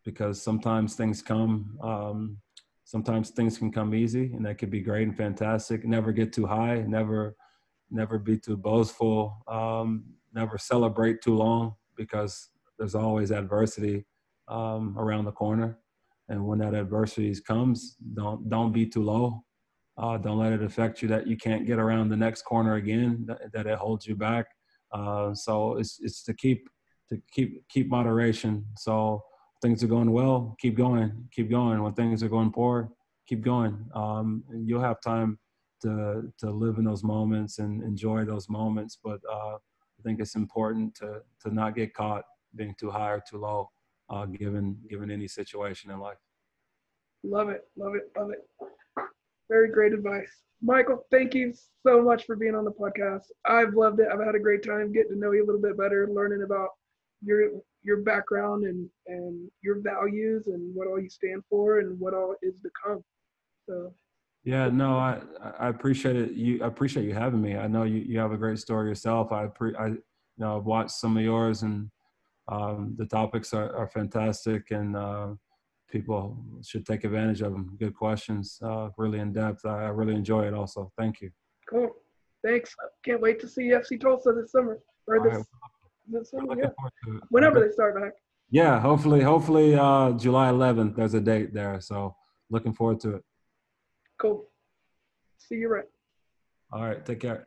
because sometimes things come, um, sometimes things can come easy and that could be great and fantastic. Never get too high, never, never be too boastful, um, never celebrate too long because there's always adversity um, around the corner. And when that adversity comes, don't, don't be too low uh, don't let it affect you that you can't get around the next corner again. That, that it holds you back. Uh, so it's it's to keep to keep keep moderation. So things are going well, keep going, keep going. When things are going poor, keep going. Um, you'll have time to to live in those moments and enjoy those moments. But uh, I think it's important to to not get caught being too high or too low, uh, given given any situation in life. Love it, love it, love it. Very great advice. Michael, thank you so much for being on the podcast. I've loved it. I've had a great time getting to know you a little bit better, learning about your your background and and your values and what all you stand for and what all is to come. So yeah, no, I I appreciate it. You I appreciate you having me. I know you, you have a great story yourself. I pre I you know I've watched some of yours and um, the topics are, are fantastic and uh, people should take advantage of them. Good questions, uh, really in depth. I, I really enjoy it. Also, thank you. Cool. Thanks. Can't wait to see FC Tulsa this summer or this, right. this summer. Yeah. Whenever they start back. Yeah, hopefully, hopefully uh, July 11th. There's a date there, so looking forward to it. Cool. See you right. All right. Take care.